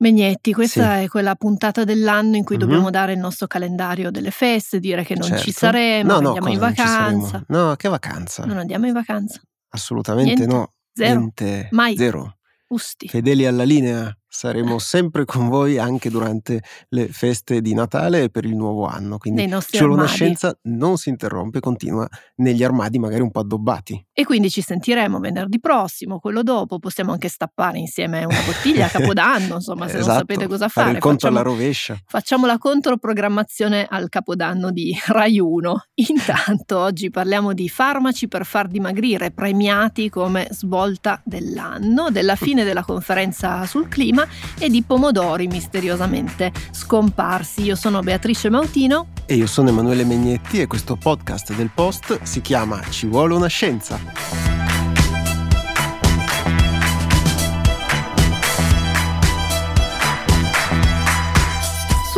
Megnetti, questa sì. è quella puntata dell'anno in cui mm-hmm. dobbiamo dare il nostro calendario delle feste, dire che non certo. ci saremo, no, no, andiamo in vacanza. No, che vacanza? Non andiamo in vacanza. Assolutamente Niente. no. Zero. Niente. Mai. Zero. Usti. Fedeli alla linea, saremo sempre con voi anche durante le feste di Natale e per il nuovo anno. Quindi vuole una scienza non si interrompe, continua negli armadi magari un po' addobbati. E quindi ci sentiremo venerdì prossimo, quello dopo, possiamo anche stappare insieme una bottiglia a Capodanno, insomma, se non Esatto, sapete cosa fare fare. il conto facciamo- alla rovescia. Facciamo la controprogrammazione al Capodanno di Rai 1. Intanto oggi parliamo di farmaci per far dimagrire, premiati come svolta dell'anno, della fine della conferenza sul clima e di pomodori misteriosamente scomparsi. Io sono Beatrice Mautino. E io sono Emanuele Megnetti e questo podcast del Post si chiama Ci vuole una scienza.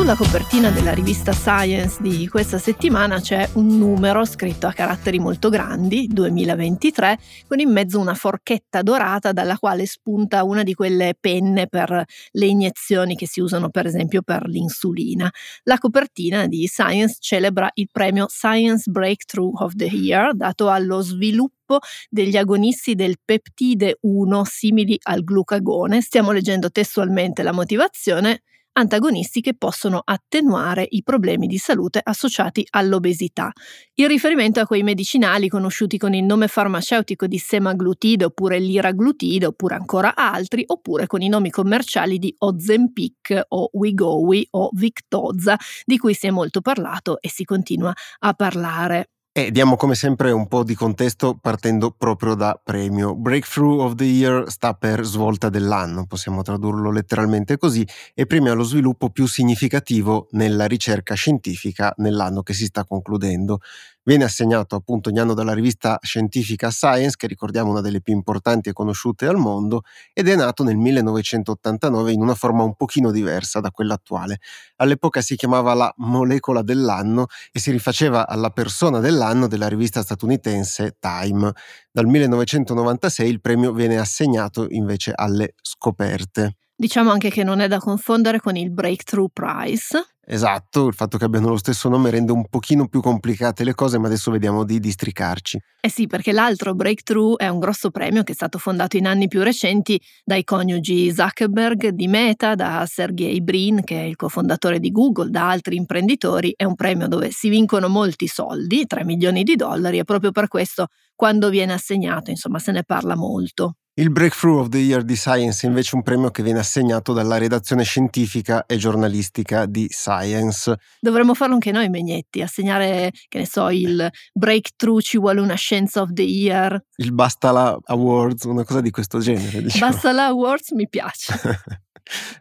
Sulla copertina della rivista Science di questa settimana c'è un numero scritto a caratteri molto grandi, 2023, con in mezzo una forchetta dorata dalla quale spunta una di quelle penne per le iniezioni che si usano per esempio per l'insulina. La copertina di Science celebra il premio Science Breakthrough of the Year dato allo sviluppo degli agonisti del peptide 1 simili al glucagone. Stiamo leggendo testualmente la motivazione antagonisti che possono attenuare i problemi di salute associati all'obesità. Il riferimento a quei medicinali conosciuti con il nome farmaceutico di semaglutide oppure liraglutide oppure ancora altri oppure con i nomi commerciali di Ozempic o Wegovy o Victoza di cui si è molto parlato e si continua a parlare. E diamo come sempre un po' di contesto partendo proprio da premio. Breakthrough of the Year sta per svolta dell'anno, possiamo tradurlo letteralmente così, e premia lo sviluppo più significativo nella ricerca scientifica nell'anno che si sta concludendo. Viene assegnato appunto ogni anno dalla rivista scientifica Science, che ricordiamo una delle più importanti e conosciute al mondo, ed è nato nel 1989 in una forma un pochino diversa da quella attuale. All'epoca si chiamava la molecola dell'anno e si rifaceva alla persona dell'anno della rivista statunitense Time. Dal 1996 il premio viene assegnato invece alle scoperte. Diciamo anche che non è da confondere con il Breakthrough Prize. Esatto, il fatto che abbiano lo stesso nome rende un pochino più complicate le cose, ma adesso vediamo di districarci. Eh sì, perché l'altro Breakthrough è un grosso premio che è stato fondato in anni più recenti dai coniugi Zuckerberg di Meta, da Sergey Brin, che è il cofondatore di Google, da altri imprenditori. È un premio dove si vincono molti soldi, 3 milioni di dollari, e proprio per questo quando viene assegnato, insomma, se ne parla molto. Il Breakthrough of the Year di Science è invece un premio che viene assegnato dalla redazione scientifica e giornalistica di Science. Dovremmo farlo anche noi, Megnetti, assegnare, che ne so, il Breakthrough ci vuole una scienza of the year. Il Basta la Awards, una cosa di questo genere. Diciamo. Basta la Awards mi piace.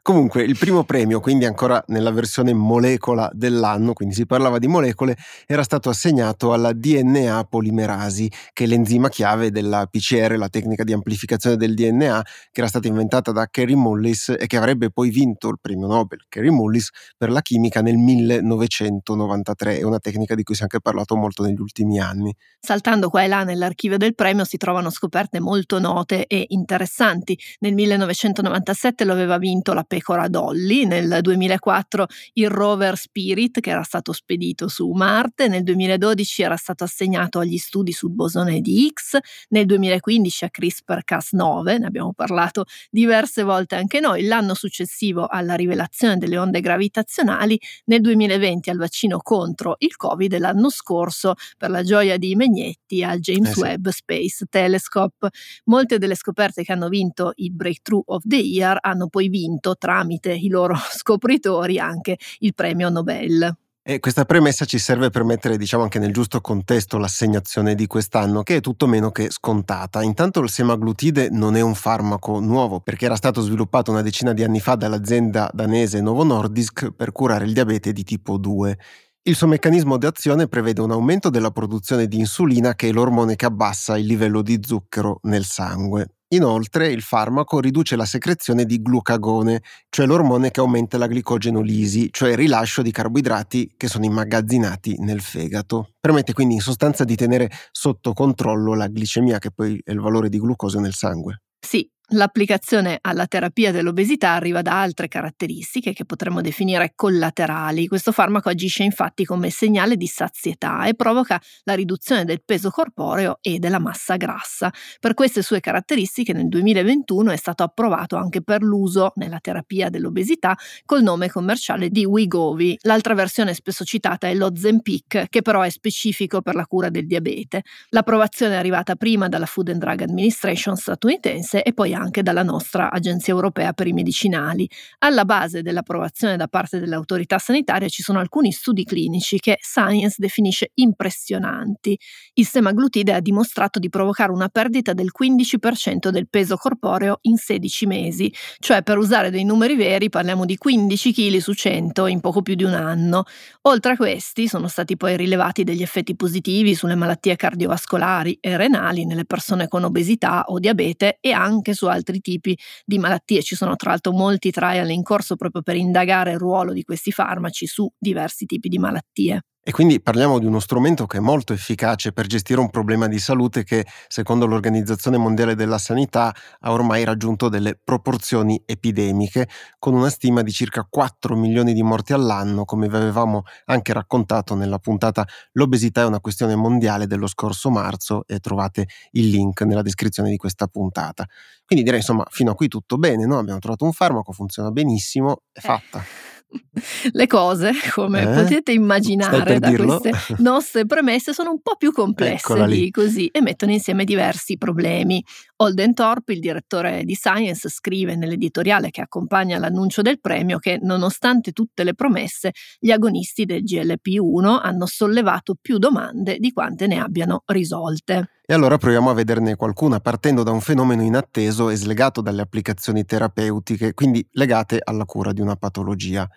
Comunque, il primo premio, quindi ancora nella versione molecola dell'anno, quindi si parlava di molecole, era stato assegnato alla DNA polimerasi, che è l'enzima chiave della PCR, la tecnica di amplificazione del DNA, che era stata inventata da Kerry Mullis e che avrebbe poi vinto il premio Nobel, Kerry Mullis, per la chimica nel 1993. È una tecnica di cui si è anche parlato molto negli ultimi anni. Saltando qua e là nell'archivio del premio si trovano scoperte molto note e interessanti. Nel 1997 lo aveva vinto la pecora Dolly, nel 2004 il rover Spirit che era stato spedito su Marte, nel 2012 era stato assegnato agli studi sul bosone di Higgs, nel 2015 a CRISPR-Cas9, ne abbiamo parlato diverse volte anche noi, l'anno successivo alla rivelazione delle onde gravitazionali, nel 2020 al vaccino contro il Covid e l'anno scorso per la gioia di Megnetti al James Eh sì. Webb Space Telescope. Molte delle scoperte che hanno vinto il Breakthrough of the Year hanno poi vinto tramite i loro scopritori anche il premio Nobel. E questa premessa ci serve per mettere, diciamo, anche nel giusto contesto l'assegnazione di quest'anno, che è tutto meno che scontata. Intanto il semaglutide non è un farmaco nuovo, perché era stato sviluppato una decina di anni fa dall'azienda danese Novo Nordisk per curare il diabete di tipo 2. Il suo meccanismo di azione prevede un aumento della produzione di insulina, che è l'ormone che abbassa il livello di zucchero nel sangue. Inoltre il farmaco riduce la secrezione di glucagone, cioè l'ormone che aumenta la glicogenolisi, cioè il rilascio di carboidrati che sono immagazzinati nel fegato. Permette quindi in sostanza di tenere sotto controllo la glicemia, che poi è il valore di glucosio nel sangue. Sì, L'applicazione alla terapia dell'obesità arriva da altre caratteristiche che potremmo definire collaterali. Questo farmaco agisce infatti come segnale di sazietà e provoca la riduzione del peso corporeo e della massa grassa. Per queste sue caratteristiche nel 2021 è stato approvato anche per l'uso nella terapia dell'obesità col nome commerciale di Wigovi. L'altra versione spesso citata è lo Zempic, che però è specifico per la cura del diabete. L'approvazione è arrivata prima dalla Food and Drug Administration statunitense e poi anche dalla nostra Agenzia Europea per i Medicinali. Alla base dell'approvazione da parte dell'autorità sanitaria ci sono alcuni studi clinici che Science definisce impressionanti. Il semaglutide ha dimostrato di provocare una perdita del 15% del peso corporeo in 16 mesi, cioè per usare dei numeri veri parliamo di 15 kg su 100 in poco più di un anno. Oltre a questi sono stati poi rilevati degli effetti positivi sulle malattie cardiovascolari e renali nelle persone con obesità o diabete e anche su altri tipi di malattie. Ci sono tra l'altro molti trial in corso proprio per indagare il ruolo di questi farmaci su diversi tipi di malattie. E quindi parliamo di uno strumento che è molto efficace per gestire un problema di salute che, secondo l'Organizzazione Mondiale della Sanità, ha ormai raggiunto delle proporzioni epidemiche, con una stima di circa 4 milioni di morti all'anno, come vi avevamo anche raccontato nella puntata L'obesità è una questione mondiale dello scorso marzo e trovate il link nella descrizione di questa puntata. Quindi direi insomma, fino a qui tutto bene, no? abbiamo trovato un farmaco, funziona benissimo, è fatta. Le cose, come eh? potete immaginare da dirlo? queste nostre premesse, sono un po' più complesse di così e mettono insieme diversi problemi. Holden Thorpe, il direttore di Science, scrive nell'editoriale che accompagna l'annuncio del premio che, nonostante tutte le promesse, gli agonisti del GLP-1 hanno sollevato più domande di quante ne abbiano risolte. E allora proviamo a vederne qualcuna partendo da un fenomeno inatteso e slegato dalle applicazioni terapeutiche, quindi legate alla cura di una patologia.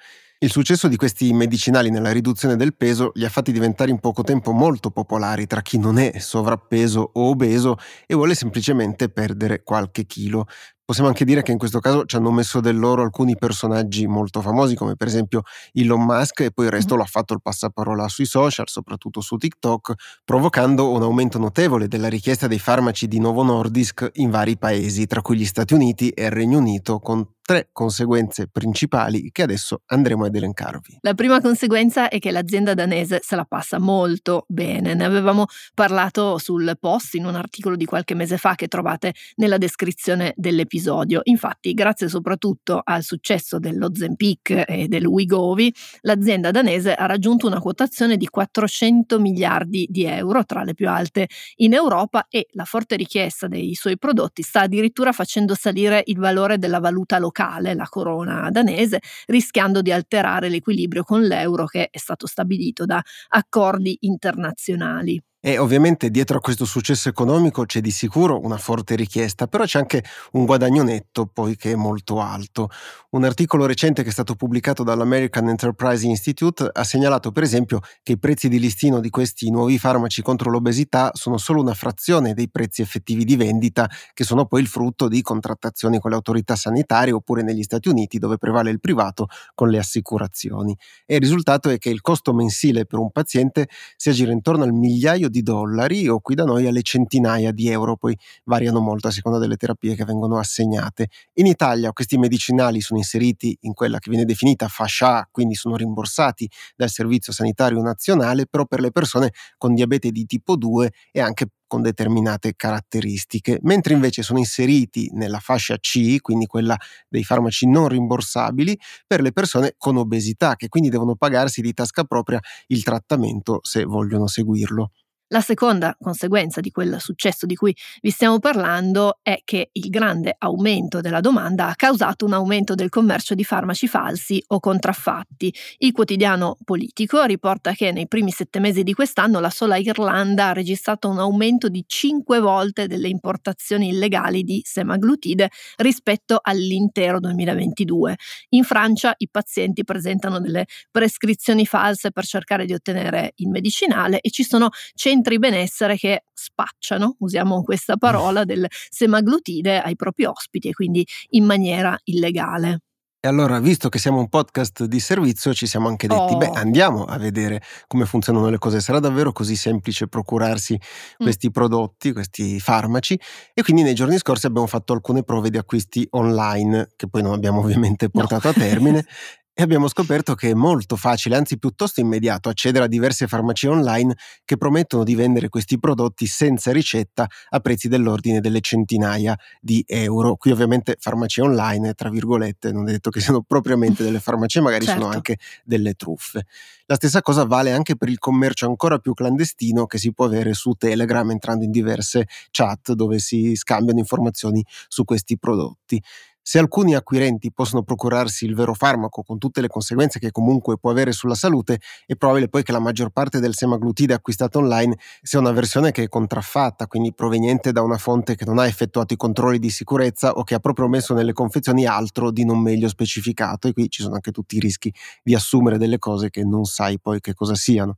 Il successo di questi medicinali nella riduzione del peso li ha fatti diventare in poco tempo molto popolari tra chi non è sovrappeso o obeso e vuole semplicemente perdere qualche chilo. Possiamo anche dire che in questo caso ci hanno messo del loro alcuni personaggi molto famosi, come per esempio Elon Musk, e poi il resto lo ha fatto il passaparola sui social, soprattutto su TikTok, provocando un aumento notevole della richiesta dei farmaci di Novo Nordisk in vari paesi, tra cui gli Stati Uniti e il Regno Unito, con tre conseguenze principali che adesso andremo ad elencarvi. La prima conseguenza è che l'azienda danese se la passa molto bene. Ne avevamo parlato sul post in un articolo di qualche mese fa che trovate nella descrizione dell'episodio. Infatti, grazie soprattutto al successo dello Zempic e del Wigovi, l'azienda danese ha raggiunto una quotazione di 400 miliardi di euro, tra le più alte in Europa, e la forte richiesta dei suoi prodotti sta addirittura facendo salire il valore della valuta locale, la corona danese, rischiando di alterare l'equilibrio con l'euro che è stato stabilito da accordi internazionali. E ovviamente dietro a questo successo economico c'è di sicuro una forte richiesta, però c'è anche un guadagno netto poi che è molto alto. Un articolo recente che è stato pubblicato dall'American Enterprise Institute ha segnalato per esempio che i prezzi di listino di questi nuovi farmaci contro l'obesità sono solo una frazione dei prezzi effettivi di vendita, che sono poi il frutto di contrattazioni con le autorità sanitarie oppure negli Stati Uniti dove prevale il privato con le assicurazioni. E il risultato è che il costo mensile per un paziente si aggira intorno al migliaio di dollari o qui da noi alle centinaia di euro, poi variano molto a seconda delle terapie che vengono assegnate. In Italia questi medicinali sono inseriti in quella che viene definita fascia A, quindi sono rimborsati dal Servizio Sanitario Nazionale, però per le persone con diabete di tipo 2 e anche con determinate caratteristiche, mentre invece sono inseriti nella fascia C, quindi quella dei farmaci non rimborsabili, per le persone con obesità, che quindi devono pagarsi di tasca propria il trattamento se vogliono seguirlo. La seconda conseguenza di quel successo di cui vi stiamo parlando è che il grande aumento della domanda ha causato un aumento del commercio di farmaci falsi o contraffatti. Il quotidiano politico riporta che nei primi sette mesi di quest'anno la sola Irlanda ha registrato un aumento di cinque volte delle importazioni illegali di semaglutide rispetto all'intero 2022. In Francia i pazienti presentano delle prescrizioni false per cercare di ottenere il medicinale e ci sono centri centri benessere che spacciano, usiamo questa parola, del semaglutide ai propri ospiti e quindi in maniera illegale. E allora, visto che siamo un podcast di servizio, ci siamo anche detti, Oh. beh, andiamo a vedere come funzionano le cose. Sarà davvero così semplice procurarsi Mm. questi prodotti, questi farmaci? E quindi nei giorni scorsi abbiamo fatto alcune prove di acquisti online, che poi non abbiamo ovviamente No. portato a termine. E abbiamo scoperto che è molto facile, anzi piuttosto immediato, accedere a diverse farmacie online che promettono di vendere questi prodotti senza ricetta a prezzi dell'ordine delle centinaia di euro. Qui ovviamente farmacie online, tra virgolette, non è detto che siano propriamente delle farmacie, magari sono Certo. anche delle truffe. La stessa cosa vale anche per il commercio ancora più clandestino che si può avere su Telegram entrando in diverse chat dove si scambiano informazioni su questi prodotti. Se alcuni acquirenti possono procurarsi il vero farmaco con tutte le conseguenze che comunque può avere sulla salute, è probabile poi che la maggior parte del semaglutide acquistato online sia una versione che è contraffatta, quindi proveniente da una fonte che non ha effettuato i controlli di sicurezza o che ha proprio messo nelle confezioni altro di non meglio specificato e qui ci sono anche tutti i rischi di assumere delle cose che non sai poi che cosa siano.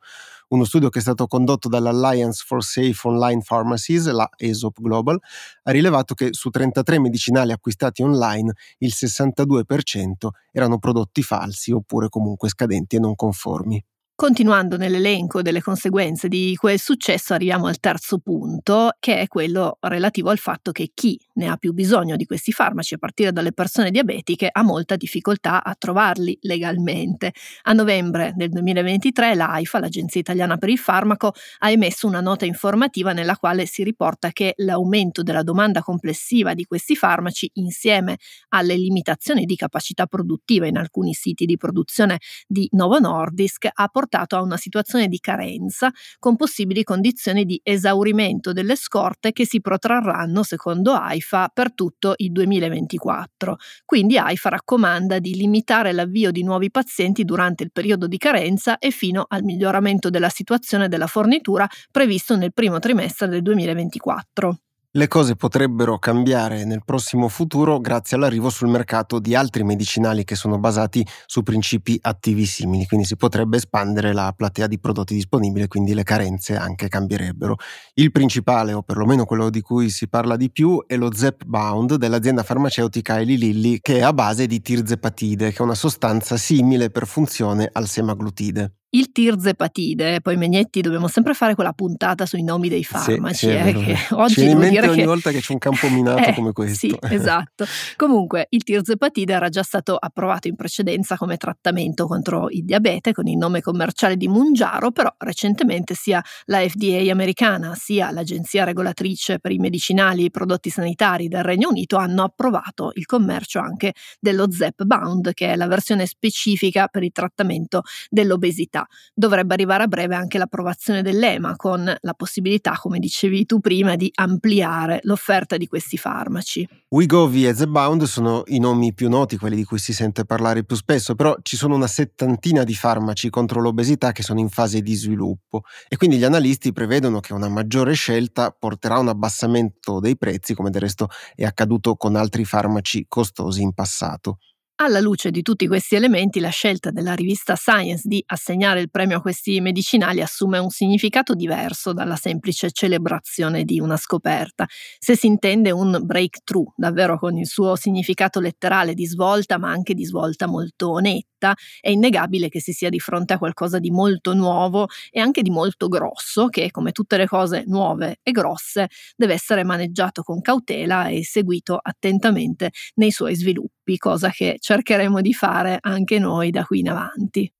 Uno studio che è stato condotto dall'Alliance for Safe Online Pharmacies, la ESOP Global, ha rilevato che su 33 medicinali acquistati online il 62% erano prodotti falsi oppure comunque scadenti e non conformi. Continuando nell'elenco delle conseguenze di quel successo, arriviamo al terzo punto, che è quello relativo al fatto che chi ne ha più bisogno di questi farmaci, a partire dalle persone diabetiche, ha molta difficoltà a trovarli legalmente. A novembre del 2023 l'AIFA, l'Agenzia Italiana per il Farmaco, ha emesso una nota informativa nella quale si riporta che l'aumento della domanda complessiva di questi farmaci, insieme alle limitazioni di capacità produttiva in alcuni siti di produzione di Novo Nordisk, ha portato a una situazione di carenza con possibili condizioni di esaurimento delle scorte che si protrarranno, secondo AIFA, per tutto il 2024. Quindi AIFA raccomanda di limitare l'avvio di nuovi pazienti durante il periodo di carenza e fino al miglioramento della situazione della fornitura previsto nel primo trimestre del 2024. Le cose potrebbero cambiare nel prossimo futuro grazie all'arrivo sul mercato di altri medicinali che sono basati su principi attivi simili, quindi si potrebbe espandere la platea di prodotti disponibili, quindi le carenze anche cambierebbero. Il principale, o perlomeno quello di cui si parla di più, è lo Zepbound dell'azienda farmaceutica Eli Lilly, che è a base di tirzepatide, che è una sostanza simile per funzione al semaglutide. Il tirzepatide, poi Megnetti dobbiamo sempre fare quella puntata sui nomi dei farmaci, sì, è eh, che Ci oggi viene in mente ogni che volta che c'è un campo minato Eh, come questo. Sì, esatto. Comunque, il tirzepatide era già stato approvato in precedenza come trattamento contro il diabete con il nome commerciale di Mungiaro, però recentemente sia la FDA americana sia l'Agenzia regolatrice per i medicinali e i prodotti sanitari del Regno Unito hanno approvato il commercio anche dello Zepbound, che è la versione specifica per il trattamento dell'obesità. Dovrebbe arrivare a breve anche l'approvazione dell'EMA con la possibilità, come dicevi tu prima, di ampliare l'offerta di questi farmaci. Wegovy e Zebound sono i nomi più noti, quelli di cui si sente parlare più spesso, però ci sono una settantina di farmaci contro l'obesità che sono in fase di sviluppo e quindi gli analisti prevedono che una maggiore scelta porterà a un abbassamento dei prezzi, come del resto è accaduto con altri farmaci costosi in passato. Alla luce di tutti questi elementi, la scelta della rivista Science di assegnare il premio a questi medicinali assume un significato diverso dalla semplice celebrazione di una scoperta. Se si intende un breakthrough, davvero con il suo significato letterale di svolta, ma anche di svolta molto netta, è innegabile che si sia di fronte a qualcosa di molto nuovo e anche di molto grosso, che, come tutte le cose nuove e grosse, deve essere maneggiato con cautela e seguito attentamente nei suoi sviluppi, cosa che cercheremo di fare anche noi da qui in avanti.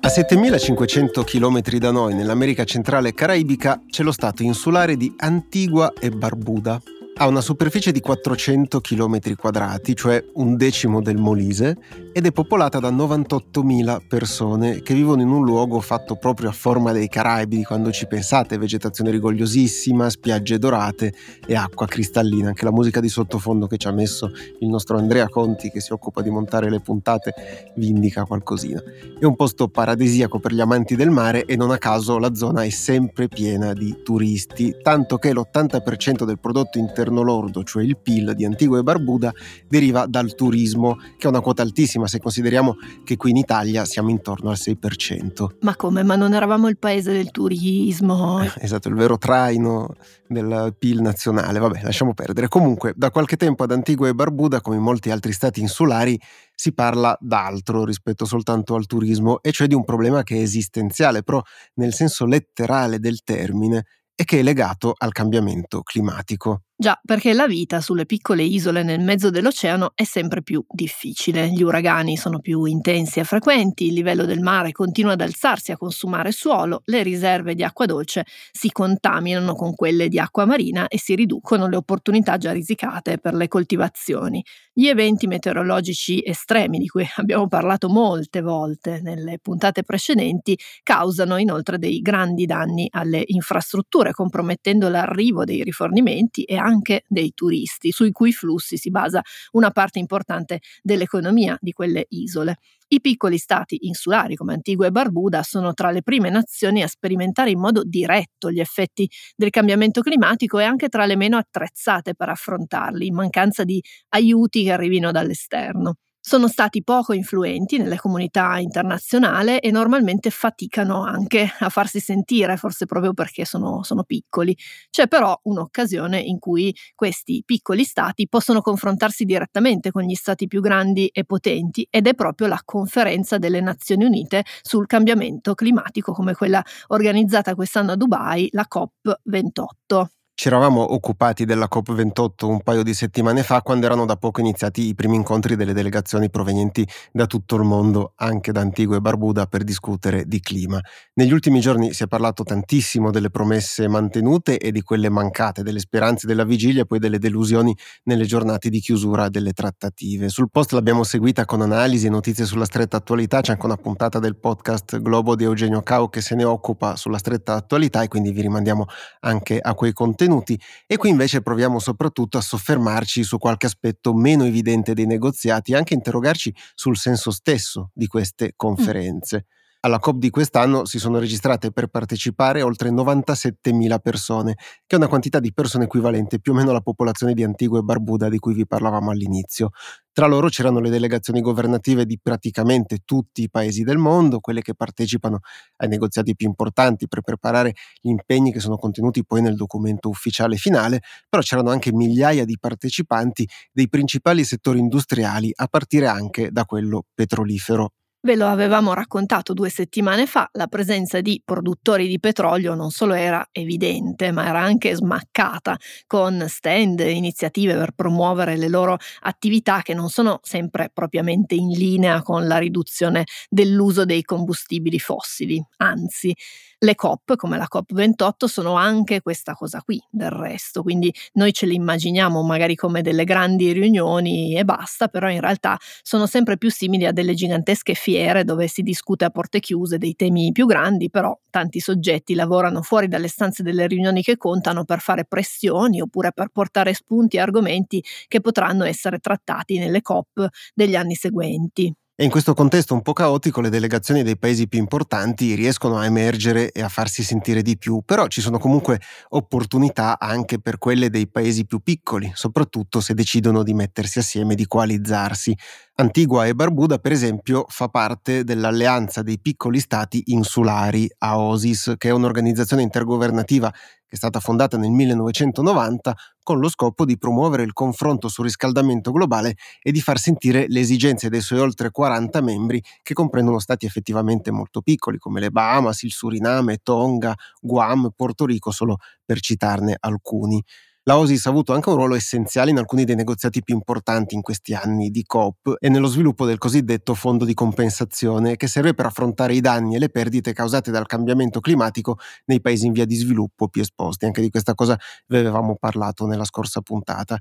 A 7500 km da noi, nell'America centrale caraibica, c'è lo stato insulare di Antigua e Barbuda. Ha una superficie di 400 km quadrati, cioè un decimo del Molise, ed è popolata da 98.000 persone che vivono in un luogo fatto proprio a forma dei Caraibi, quando ci pensate, vegetazione rigogliosissima, spiagge dorate e acqua cristallina. Anche la musica di sottofondo che ci ha messo il nostro Andrea Conti, che si occupa di montare le puntate, vi indica qualcosina. È un posto paradisiaco per gli amanti del mare e non a caso la zona è sempre piena di turisti, tanto che l'80% del prodotto interno interno lordo, cioè il PIL di Antigua e Barbuda, deriva dal turismo, che è una quota altissima se consideriamo che qui in Italia siamo intorno al 6%. Ma come? Ma non eravamo il paese del turismo? esatto, il vero traino del PIL nazionale. Vabbè, lasciamo perdere. Comunque, da qualche tempo ad Antigua e Barbuda, come in molti altri stati insulari, si parla d'altro rispetto soltanto al turismo, e cioè di un problema che è esistenziale, però nel senso letterale del termine, e che è legato al cambiamento climatico. Già, perché la vita sulle piccole isole nel mezzo dell'oceano è sempre più difficile. Gli uragani sono più intensi e frequenti, il livello del mare continua ad alzarsi a consumare suolo, le riserve di acqua dolce si contaminano con quelle di acqua marina e si riducono le opportunità già risicate per le coltivazioni. Gli eventi meteorologici estremi, di cui abbiamo parlato molte volte nelle puntate precedenti, causano inoltre dei grandi danni alle infrastrutture, compromettendo l'arrivo dei rifornimenti e anche dei turisti, sui cui flussi si basa una parte importante dell'economia di quelle isole. I piccoli stati insulari come Antigua e Barbuda sono tra le prime nazioni a sperimentare in modo diretto gli effetti del cambiamento climatico e anche tra le meno attrezzate per affrontarli, in mancanza di aiuti che arrivino dall'esterno sono stati poco influenti nelle comunità internazionali e normalmente faticano anche a farsi sentire, forse proprio perché sono, sono piccoli. C'è però un'occasione in cui questi piccoli stati possono confrontarsi direttamente con gli stati più grandi e potenti ed è proprio la conferenza delle Nazioni Unite sul cambiamento climatico come quella organizzata quest'anno a Dubai, la COP28. Ci eravamo occupati della COP28 un paio di settimane fa quando erano da poco iniziati i primi incontri delle delegazioni provenienti da tutto il mondo, anche da Antigua e Barbuda, per discutere di clima. Negli ultimi giorni si è parlato tantissimo delle promesse mantenute e di quelle mancate, delle speranze della vigilia e poi delle delusioni nelle giornate di chiusura delle trattative. Sul post l'abbiamo seguita con analisi e notizie sulla stretta attualità, c'è anche una puntata del podcast Globo di Eugenio Cao che se ne occupa sulla stretta attualità e quindi vi rimandiamo anche a quei contenuti contenuti e qui invece proviamo soprattutto a soffermarci su qualche aspetto meno evidente dei negoziati e anche interrogarci sul senso stesso di queste conferenze. Mm. Alla COP di quest'anno si sono registrate per partecipare oltre 97.000 persone, che è una quantità di persone equivalente più o meno alla popolazione di Antigua e Barbuda di cui vi parlavamo all'inizio. Tra loro c'erano le delegazioni governative di praticamente tutti i paesi del mondo, quelle che partecipano ai negoziati più importanti per preparare gli impegni che sono contenuti poi nel documento ufficiale finale, però c'erano anche migliaia di partecipanti dei principali settori industriali, a partire anche da quello petrolifero. Ve lo avevamo raccontato due settimane fa, la presenza di produttori di petrolio non solo era evidente, ma era anche smaccata, con stand e iniziative per promuovere le loro attività che non sono sempre propriamente in linea con la riduzione dell'uso dei combustibili fossili, anzi le COP, come la COP28, sono anche questa cosa qui, del resto, quindi noi ce le immaginiamo magari come delle grandi riunioni e basta, però in realtà sono sempre più simili a delle gigantesche fiere dove si discute a porte chiuse dei temi più grandi, però tanti soggetti lavorano fuori dalle stanze delle riunioni che contano per fare pressioni oppure per portare spunti e argomenti che potranno essere trattati nelle COP degli anni seguenti. E in questo contesto un po' caotico le delegazioni dei paesi più importanti riescono a emergere e a farsi sentire di più, però ci sono comunque opportunità anche per quelle dei paesi più piccoli, soprattutto se decidono di mettersi assieme, di coalizzarsi. Antigua e Barbuda, per esempio, fa parte dell'Alleanza dei piccoli stati insulari, AOSIS, che è un'organizzazione intergovernativa che è stata fondata nel 1990 con lo scopo di promuovere il confronto sul riscaldamento globale e di far sentire le esigenze dei suoi oltre 40 membri che comprendono stati effettivamente molto piccoli come le Bahamas, il Suriname, Tonga, Guam, Porto Rico, solo per citarne alcuni. La OSIS ha avuto anche un ruolo essenziale in alcuni dei negoziati più importanti in questi anni di COP e nello sviluppo del cosiddetto fondo di compensazione che serve per affrontare i danni e le perdite causate dal cambiamento climatico nei paesi in via di sviluppo più esposti. Anche di questa cosa vi avevamo parlato nella scorsa puntata.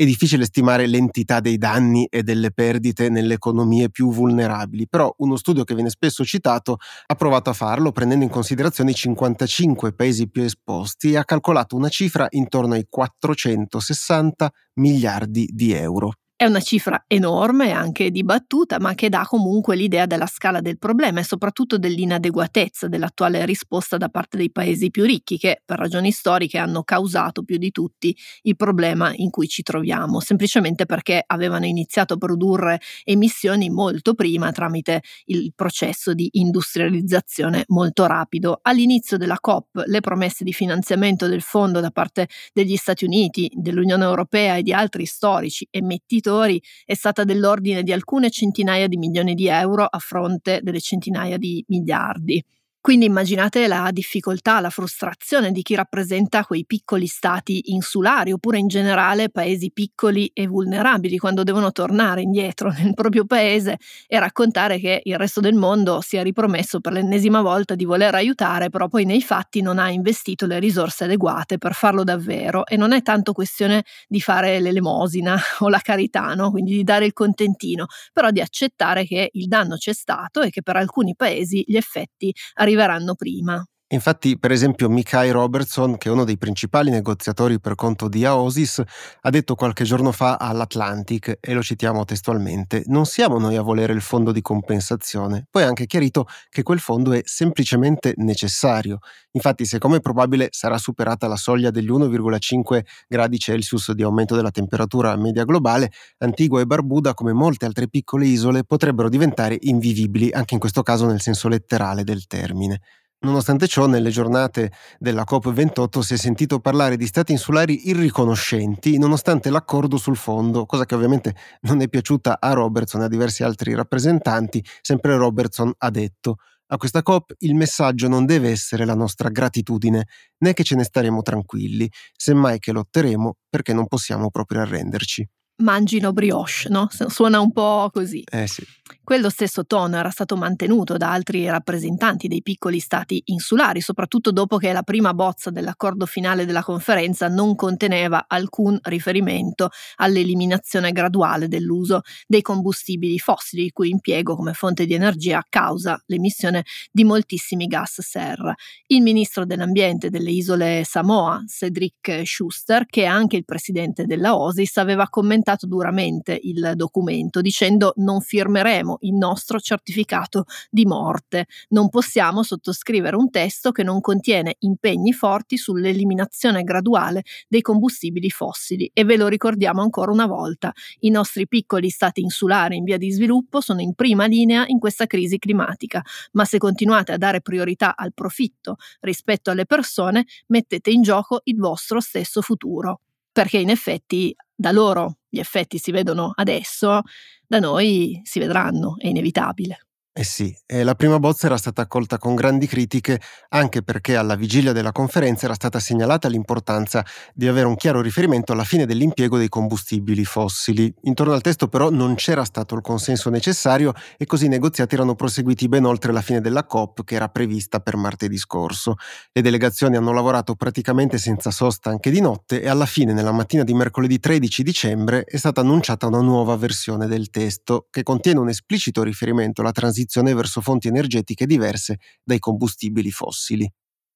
È difficile stimare l'entità dei danni e delle perdite nelle economie più vulnerabili, però uno studio che viene spesso citato ha provato a farlo prendendo in considerazione i 55 paesi più esposti e ha calcolato una cifra intorno ai 460 miliardi di euro. È una cifra enorme anche dibattuta, ma che dà comunque l'idea della scala del problema e soprattutto dell'inadeguatezza dell'attuale risposta da parte dei paesi più ricchi che, per ragioni storiche, hanno causato più di tutti il problema in cui ci troviamo, semplicemente perché avevano iniziato a produrre emissioni molto prima tramite il processo di industrializzazione molto rapido. All'inizio della COP le promesse di finanziamento del fondo da parte degli Stati Uniti, dell'Unione Europea e di altri storici emettitori investitori è stata dell'ordine di alcune centinaia di milioni di euro a fronte delle centinaia di miliardi. Quindi immaginate la difficoltà, la frustrazione di chi rappresenta quei piccoli stati insulari oppure in generale paesi piccoli e vulnerabili quando devono tornare indietro nel proprio paese e raccontare che il resto del mondo si è ripromesso per l'ennesima volta di voler aiutare, però poi nei fatti non ha investito le risorse adeguate per farlo davvero e non è tanto questione di fare l'elemosina o la carità, no? quindi di dare il contentino, però di accettare che il danno c'è stato e che per alcuni paesi gli effetti arrivano arriveranno prima. Infatti, per esempio, Mikai Robertson, che è uno dei principali negoziatori per conto di Aosis, ha detto qualche giorno fa all'Atlantic, e lo citiamo testualmente, non siamo noi a volere il fondo di compensazione. Poi ha anche chiarito che quel fondo è semplicemente necessario. Infatti, siccome è probabile sarà superata la soglia degli 1,5 gradi Celsius di aumento della temperatura media globale, Antigua e Barbuda, come molte altre piccole isole, potrebbero diventare invivibili, anche in questo caso nel senso letterale del termine. Nonostante ciò, nelle giornate della COP28 si è sentito parlare di stati insulari irriconoscenti, nonostante l'accordo sul fondo, cosa che ovviamente non è piaciuta a Robertson e a diversi altri rappresentanti. Sempre Robertson ha detto: A questa COP il messaggio non deve essere la nostra gratitudine, né che ce ne staremo tranquilli, semmai che lotteremo perché non possiamo proprio arrenderci mangino brioche, no? Suona un po' così. Eh sì. Quello stesso tono era stato mantenuto da altri rappresentanti dei piccoli stati insulari, soprattutto dopo che la prima bozza dell'accordo finale della conferenza non conteneva alcun riferimento all'eliminazione graduale dell'uso dei combustibili fossili, il cui impiego come fonte di energia causa l'emissione di moltissimi gas serra. Il ministro dell'ambiente delle isole Samoa, Cedric Schuster, che è anche il presidente della OSIS, aveva commentato commentato duramente il documento dicendo non firmeremo il nostro certificato di morte, non possiamo sottoscrivere un testo che non contiene impegni forti sull'eliminazione graduale dei combustibili fossili. E ve lo ricordiamo ancora una volta, i nostri piccoli stati insulari in via di sviluppo sono in prima linea in questa crisi climatica, ma se continuate a dare priorità al profitto rispetto alle persone, mettete in gioco il vostro stesso futuro. Perché in effetti da loro gli effetti si vedono adesso, da noi si vedranno, è inevitabile. Eh sì, e la prima bozza era stata accolta con grandi critiche anche perché alla vigilia della conferenza era stata segnalata l'importanza di avere un chiaro riferimento alla fine dell'impiego dei combustibili fossili. Intorno al testo però non c'era stato il consenso necessario e così i negoziati erano proseguiti ben oltre la fine della COP che era prevista per martedì scorso. Le delegazioni hanno lavorato praticamente senza sosta anche di notte e alla fine, nella mattina di mercoledì 13 dicembre, è stata annunciata una nuova versione del testo che contiene un esplicito riferimento alla transizione transizione verso fonti energetiche diverse dai combustibili fossili.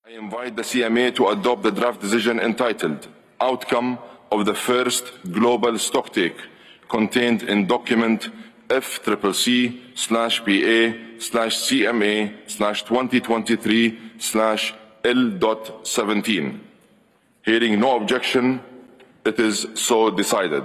I invite the CMA to adopt the draft decision entitled Outcome of the First Global Stocktake contained in document FCCC slash PA slash CMA slash 2023 slash L.17. Hearing no objection, it is so decided.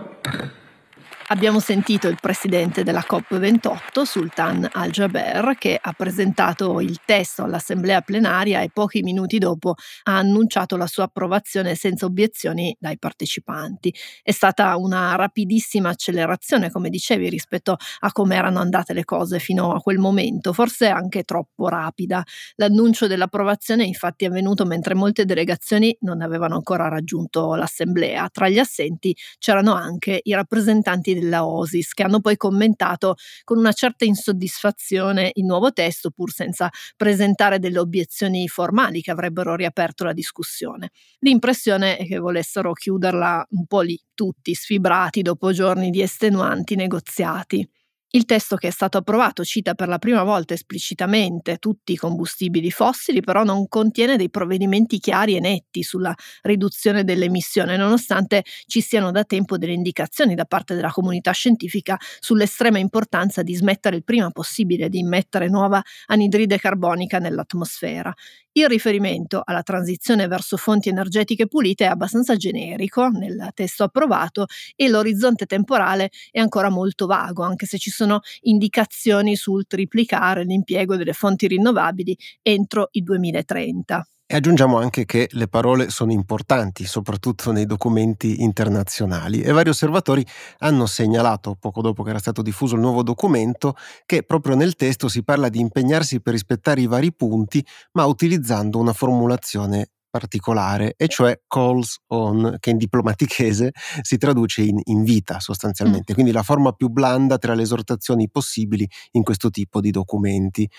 Abbiamo sentito il presidente della COP28, Sultan Al-Jaber, che ha presentato il testo all'assemblea plenaria e pochi minuti dopo ha annunciato la sua approvazione senza obiezioni dai partecipanti. È stata una rapidissima accelerazione, come dicevi, rispetto a come erano andate le cose fino a quel momento, forse anche troppo rapida. L'annuncio dell'approvazione infatti è avvenuto mentre molte delegazioni non avevano ancora raggiunto l'assemblea. Tra gli assenti c'erano anche i rappresentanti della OSIS, che hanno poi commentato con una certa insoddisfazione il nuovo testo, pur senza presentare delle obiezioni formali che avrebbero riaperto la discussione. L'impressione è che volessero chiuderla un po' lì, tutti sfibrati dopo giorni di estenuanti negoziati. Il testo che è stato approvato cita per la prima volta esplicitamente tutti i combustibili fossili, però non contiene dei provvedimenti chiari e netti sulla riduzione dell'emissione, nonostante ci siano da tempo delle indicazioni da parte della comunità scientifica sull'estrema importanza di smettere il prima possibile di immettere nuova anidride carbonica nell'atmosfera. Il riferimento alla transizione verso fonti energetiche pulite è abbastanza generico nel testo approvato e l'orizzonte temporale è ancora molto vago, anche se ci sono indicazioni sul triplicare l'impiego delle fonti rinnovabili entro il 2030. E aggiungiamo anche che le parole sono importanti, soprattutto nei documenti internazionali, e vari osservatori hanno segnalato, poco dopo che era stato diffuso il nuovo documento, che proprio nel testo si parla di impegnarsi per rispettare i vari punti, ma utilizzando una formulazione particolare, e cioè calls on, che in diplomatichese si traduce in invita sostanzialmente, mm. quindi la forma più blanda tra le esortazioni possibili in questo tipo di documenti.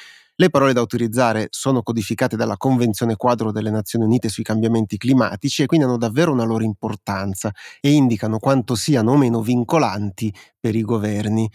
Le parole da utilizzare sono codificate dalla Convenzione quadro delle Nazioni Unite sui cambiamenti climatici e quindi hanno davvero una loro importanza e indicano quanto siano o meno vincolanti per i governi.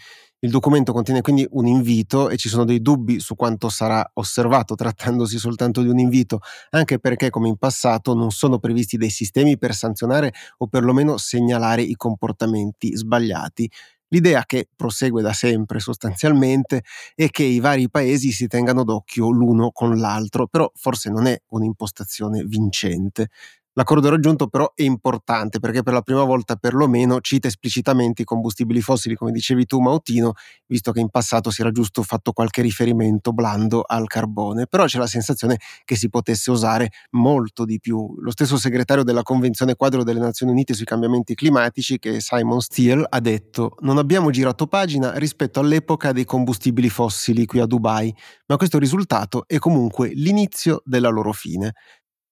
Il documento contiene quindi un invito e ci sono dei dubbi su quanto sarà osservato trattandosi soltanto di un invito, anche perché come in passato non sono previsti dei sistemi per sanzionare o perlomeno segnalare i comportamenti sbagliati. L'idea che prosegue da sempre sostanzialmente è che i vari paesi si tengano d'occhio l'uno con l'altro, però forse non è un'impostazione vincente. L'accordo raggiunto però è importante perché per la prima volta perlomeno cita esplicitamente i combustibili fossili, come dicevi tu Mautino, visto che in passato si era giusto fatto qualche riferimento blando al carbone, però c'è la sensazione che si potesse usare molto di più. Lo stesso segretario della Convenzione quadro delle Nazioni Unite sui cambiamenti climatici, che è Simon Steele, ha detto non abbiamo girato pagina rispetto all'epoca dei combustibili fossili qui a Dubai, ma questo risultato è comunque l'inizio della loro fine.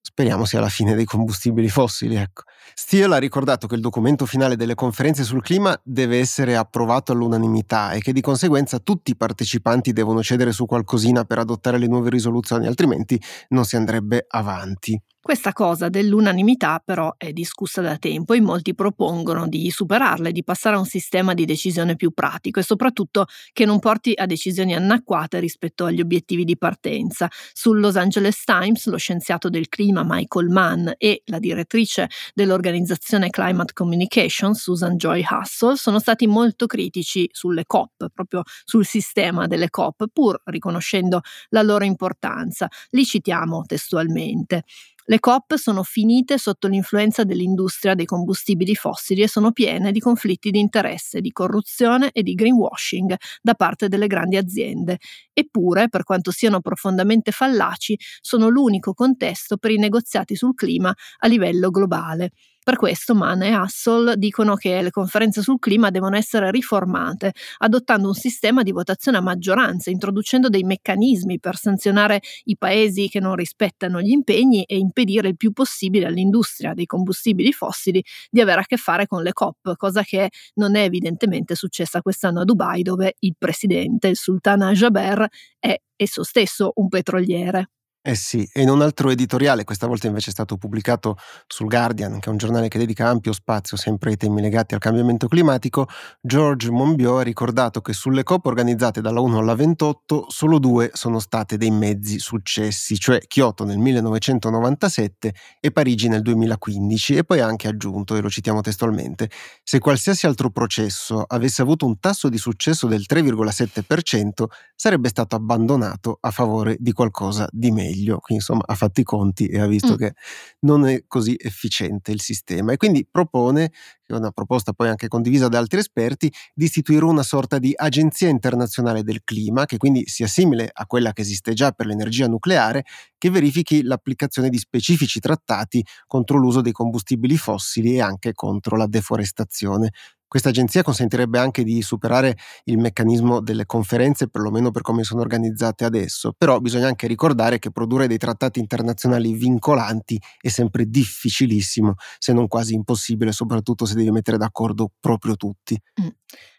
Speriamo sia la fine dei combustibili fossili, ecco. Steele ha ricordato che il documento finale delle conferenze sul clima deve essere approvato all'unanimità e che di conseguenza tutti i partecipanti devono cedere su qualcosina per adottare le nuove risoluzioni, altrimenti non si andrebbe avanti. Questa cosa dell'unanimità però è discussa da tempo e molti propongono di superarla e di passare a un sistema di decisione più pratico e soprattutto che non porti a decisioni anacquate rispetto agli obiettivi di partenza. Sul Los Angeles Times lo scienziato del clima Michael Mann e la direttrice dell'organizzazione Climate Communication Susan Joy Hassel sono stati molto critici sulle COP, proprio sul sistema delle COP, pur riconoscendo la loro importanza. Li citiamo testualmente. Le COP sono finite sotto l'influenza dell'industria dei combustibili fossili e sono piene di conflitti di interesse, di corruzione e di greenwashing da parte delle grandi aziende. Eppure, per quanto siano profondamente fallaci, sono l'unico contesto per i negoziati sul clima a livello globale. Per questo Mann e Hassel dicono che le conferenze sul clima devono essere riformate, adottando un sistema di votazione a maggioranza, introducendo dei meccanismi per sanzionare i paesi che non rispettano gli impegni e impedire il più possibile all'industria dei combustibili fossili di avere a che fare con le COP, cosa che non è evidentemente successa quest'anno a Dubai, dove il presidente, il sultana Jaber, è esso stesso un petroliere. Eh sì, e in un altro editoriale, questa volta invece è stato pubblicato sul Guardian, che è un giornale che dedica ampio spazio sempre ai temi legati al cambiamento climatico, George Monbiot ha ricordato che sulle COP organizzate dalla 1 alla 28 solo due sono state dei mezzi successi, cioè Kyoto nel 1997 e Parigi nel 2015, e poi ha anche aggiunto, e lo citiamo testualmente, se qualsiasi altro processo avesse avuto un tasso di successo del 3,7%, sarebbe stato abbandonato a favore di qualcosa di meglio meglio, quindi insomma ha fatto i conti e ha visto mm. che non è così efficiente il sistema e quindi propone, è una proposta poi anche condivisa da altri esperti, di istituire una sorta di agenzia internazionale del clima che quindi sia simile a quella che esiste già per l'energia nucleare, che verifichi l'applicazione di specifici trattati contro l'uso dei combustibili fossili e anche contro la deforestazione. Questa agenzia consentirebbe anche di superare il meccanismo delle conferenze, perlomeno per come sono organizzate adesso, però bisogna anche ricordare che produrre dei trattati internazionali vincolanti è sempre difficilissimo, se non quasi impossibile, soprattutto se devi mettere d'accordo proprio tutti. Mm.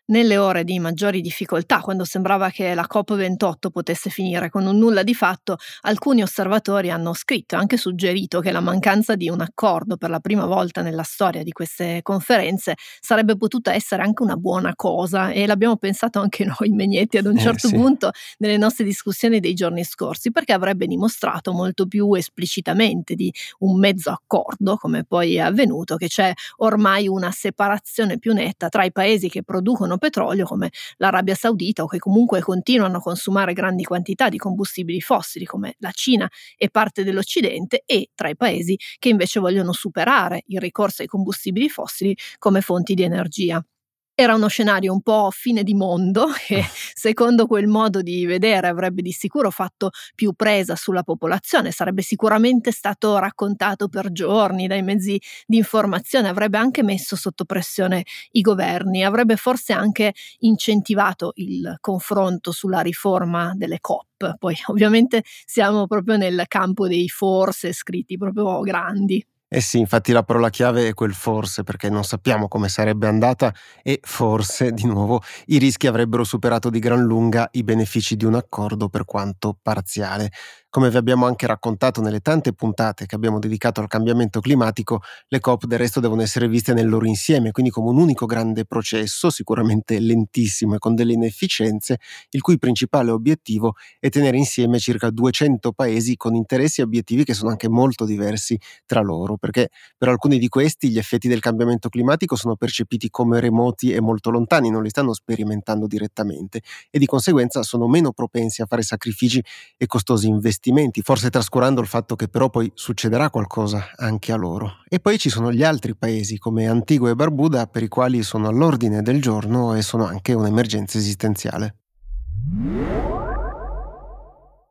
Nelle ore di maggiori difficoltà, quando sembrava che la COP28 potesse finire con un nulla di fatto, alcuni osservatori hanno scritto e anche suggerito che la mancanza di un accordo per la prima volta nella storia di queste conferenze sarebbe potuta essere anche una buona cosa e l'abbiamo pensato anche noi, Megnetti, ad un eh, certo sì. punto nelle nostre discussioni dei giorni scorsi, perché avrebbe dimostrato molto più esplicitamente di un mezzo accordo, come poi è avvenuto, che c'è ormai una separazione più netta tra i paesi che producono producono petrolio come l'Arabia Saudita o che comunque continuano a consumare grandi quantità di combustibili fossili come la Cina e parte dell'Occidente e tra i paesi che invece vogliono superare il ricorso ai combustibili fossili come fonti di energia. Era uno scenario un po' fine di mondo che secondo quel modo di vedere avrebbe di sicuro fatto più presa sulla popolazione, sarebbe sicuramente stato raccontato per giorni dai mezzi di informazione, avrebbe anche messo sotto pressione i governi, avrebbe forse anche incentivato il confronto sulla riforma delle COP. Poi ovviamente siamo proprio nel campo dei forse scritti proprio grandi. Eh sì, infatti la parola chiave è quel forse, perché non sappiamo come sarebbe andata e forse, di nuovo, i rischi avrebbero superato di gran lunga i benefici di un accordo per quanto parziale. Come vi abbiamo anche raccontato nelle tante puntate che abbiamo dedicato al cambiamento climatico, le COP del resto devono essere viste nel loro insieme, quindi come un unico grande processo, sicuramente lentissimo e con delle inefficienze, il cui principale obiettivo è tenere insieme circa 200 paesi con interessi e obiettivi che sono anche molto diversi tra loro, perché per alcuni di questi gli effetti del cambiamento climatico sono percepiti come remoti e molto lontani, non li stanno sperimentando direttamente e di conseguenza sono meno propensi a fare sacrifici e costosi investimenti investimenti, forse trascurando il fatto che però poi succederà qualcosa anche a loro. E poi ci sono gli altri paesi come Antigua e Barbuda per i quali sono all'ordine del giorno e sono anche un'emergenza esistenziale.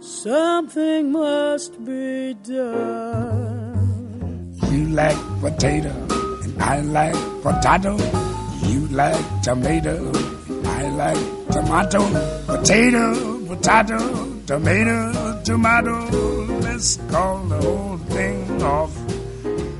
Something must be done. You like potato, and I like potato. You like tomato, I like tomato. Potato, potato, tomato, tomato. Let's call the whole thing off.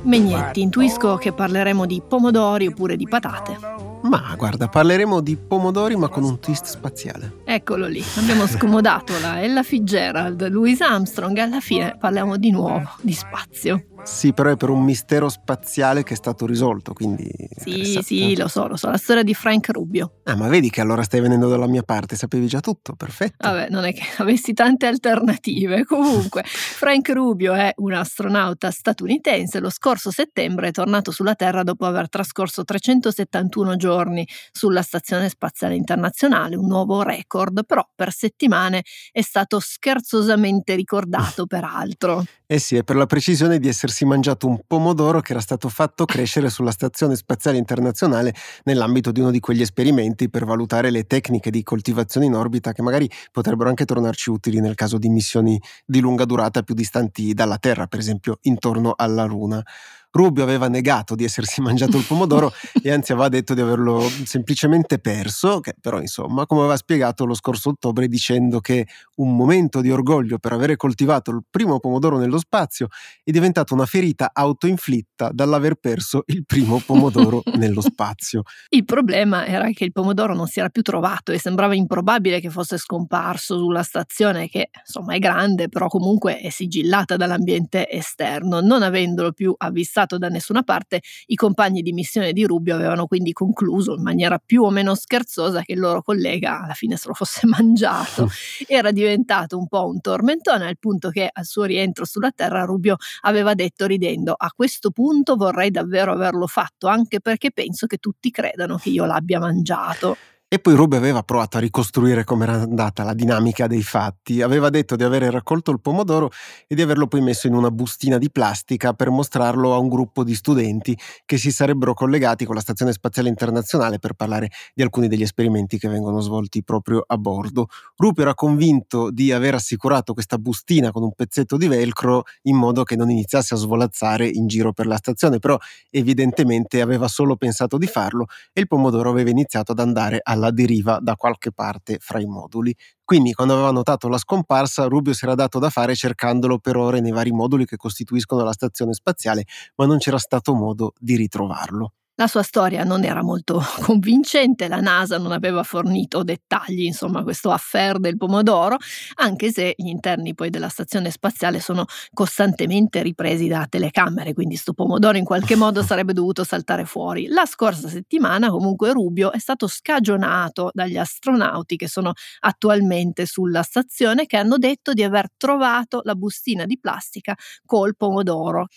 Megnetti, intuisco che parleremo di pomodori oppure di patate. Ma guarda, parleremo di pomodori ma con un twist spaziale. Eccolo lì, abbiamo scomodato la Ella Fitzgerald, Louis Armstrong e alla fine parliamo di nuovo di spazio. Sì, però è per un mistero spaziale che è stato risolto, quindi... Sì, sì, lo so, lo so, la storia di Frank Rubio. Ah, ma vedi che allora stai venendo dalla mia parte, sapevi già tutto, perfetto. Vabbè, non è che avessi tante alternative. Comunque, Frank Rubio è un astronauta statunitense, lo scorso settembre è tornato sulla Terra dopo aver trascorso 371 giorni sulla Stazione Spaziale Internazionale, un nuovo record, però per settimane è stato scherzosamente ricordato peraltro. Eh sì, è per la precisione di essersi mangiato un pomodoro che era stato fatto crescere sulla Stazione Spaziale Internazionale nell'ambito di uno di quegli esperimenti per valutare le tecniche di coltivazione in orbita che magari potrebbero anche tornarci utili nel caso di missioni di lunga durata più distanti dalla Terra, per esempio intorno alla Luna. Rubio aveva negato di essersi mangiato il pomodoro e anzi aveva detto di averlo semplicemente perso, che però insomma, come aveva spiegato lo scorso ottobre dicendo che un momento di orgoglio per avere coltivato il primo pomodoro nello spazio è diventato una ferita autoinflitta dall'aver perso il primo pomodoro nello spazio. Il problema era che il pomodoro non si era più trovato e sembrava improbabile che fosse scomparso sulla stazione che insomma è grande, però comunque è sigillata dall'ambiente esterno, non avendolo più avvistato portato da nessuna parte, i compagni di missione di Rubio avevano quindi concluso in maniera più o meno scherzosa che il loro collega alla fine se lo fosse mangiato. Era diventato un po' un tormentone al punto che al suo rientro sulla Terra Rubio aveva detto ridendo a questo punto vorrei davvero averlo fatto anche perché penso che tutti credano che io l'abbia mangiato. E poi Rubio aveva provato a ricostruire com'era andata la dinamica dei fatti. Aveva detto di aver raccolto il pomodoro e di averlo poi messo in una bustina di plastica per mostrarlo a un gruppo di studenti che si sarebbero collegati con la Stazione Spaziale Internazionale per parlare di alcuni degli esperimenti che vengono svolti proprio a bordo. Rubio era convinto di aver assicurato questa bustina con un pezzetto di velcro in modo che non iniziasse a svolazzare in giro per la stazione, però evidentemente aveva solo pensato di farlo e il pomodoro aveva iniziato ad andare alla alla deriva da qualche parte fra i moduli. Quindi, quando aveva notato la scomparsa, Rubio si era dato da fare cercandolo per ore nei vari moduli che costituiscono la stazione spaziale, ma non c'era stato modo di ritrovarlo. La sua storia non era molto convincente, la NASA non aveva fornito dettagli, insomma, questo affair del pomodoro, anche se gli interni poi della stazione spaziale sono costantemente ripresi da telecamere, quindi sto pomodoro in qualche modo sarebbe dovuto saltare fuori. La scorsa settimana comunque Rubio è stato scagionato dagli astronauti che sono attualmente sulla stazione che hanno detto di aver trovato la bustina di plastica col pomodoro.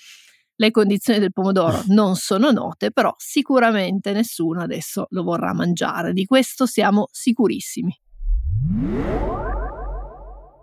Le condizioni del pomodoro non sono note, però sicuramente nessuno adesso lo vorrà mangiare, di questo siamo sicurissimi.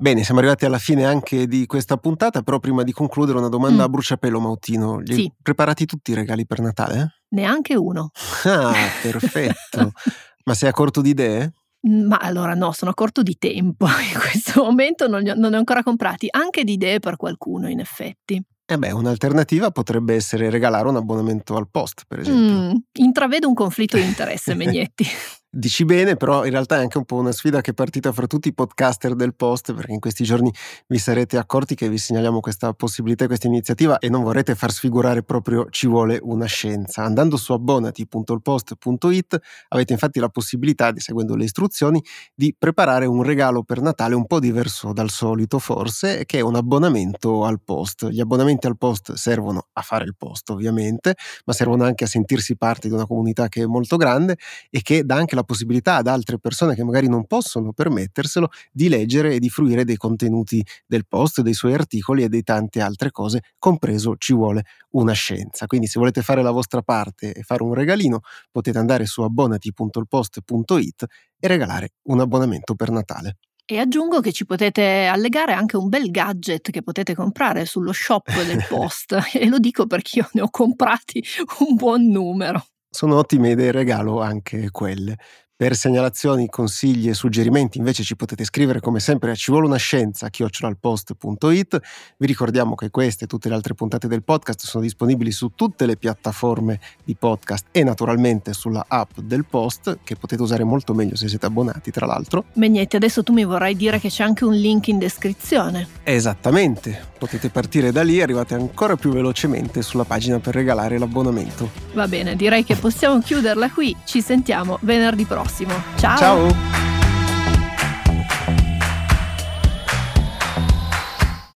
Bene, siamo arrivati alla fine anche di questa puntata, però prima di concludere una domanda mm. a bruciapelo Mautino. Li sì. preparati tutti i regali per Natale? Neanche uno. Ah, perfetto. Ma sei a corto di idee? Mm, ma allora no, sono a corto di tempo. In questo momento non, non ne ho ancora comprati, anche di idee per qualcuno in effetti. Eh beh, un'alternativa potrebbe essere regalare un abbonamento al post, per esempio. Mm, intravedo un conflitto di interesse, Megnetti. Dici bene, però in realtà è anche un po' una sfida che è partita fra tutti i podcaster del post, perché in questi giorni vi sarete accorti che vi segnaliamo questa possibilità, questa iniziativa e non vorrete far sfigurare proprio ci vuole una scienza. Andando su abbonati.ilpost.it avete infatti la possibilità, seguendo le istruzioni, di preparare un regalo per Natale un po' diverso dal solito forse, che è un abbonamento al post. Gli abbonamenti al post servono a fare il post ovviamente, ma servono anche a sentirsi parte di una comunità che è molto grande e che dà anche la possibilità ad altre persone che magari non possono permetterselo di leggere e di fruire dei contenuti del post, dei suoi articoli e di tante altre cose, compreso ci vuole una scienza. Quindi se volete fare la vostra parte e fare un regalino, potete andare su abbonati.ilpost.it e regalare un abbonamento per Natale. E aggiungo che ci potete allegare anche un bel gadget che potete comprare sullo shop del post e lo dico perché io ne ho comprati un buon numero. Sono ottime idee regalo anche quelle. Per segnalazioni, consigli e suggerimenti invece ci potete scrivere come sempre a ci vuole una scienza chiocciolalpost.it. Vi ricordiamo che queste e tutte le altre puntate del podcast sono disponibili su tutte le piattaforme di podcast e naturalmente sulla app del post che potete usare molto meglio se siete abbonati tra l'altro. Megnetti, adesso tu mi vorrai dire che c'è anche un link in descrizione. Esattamente, potete partire da lì e arrivate ancora più velocemente sulla pagina per regalare l'abbonamento. Va bene, direi che possiamo chiuderla qui, ci sentiamo venerdì prossimo prossimo. Ciao! Ciao!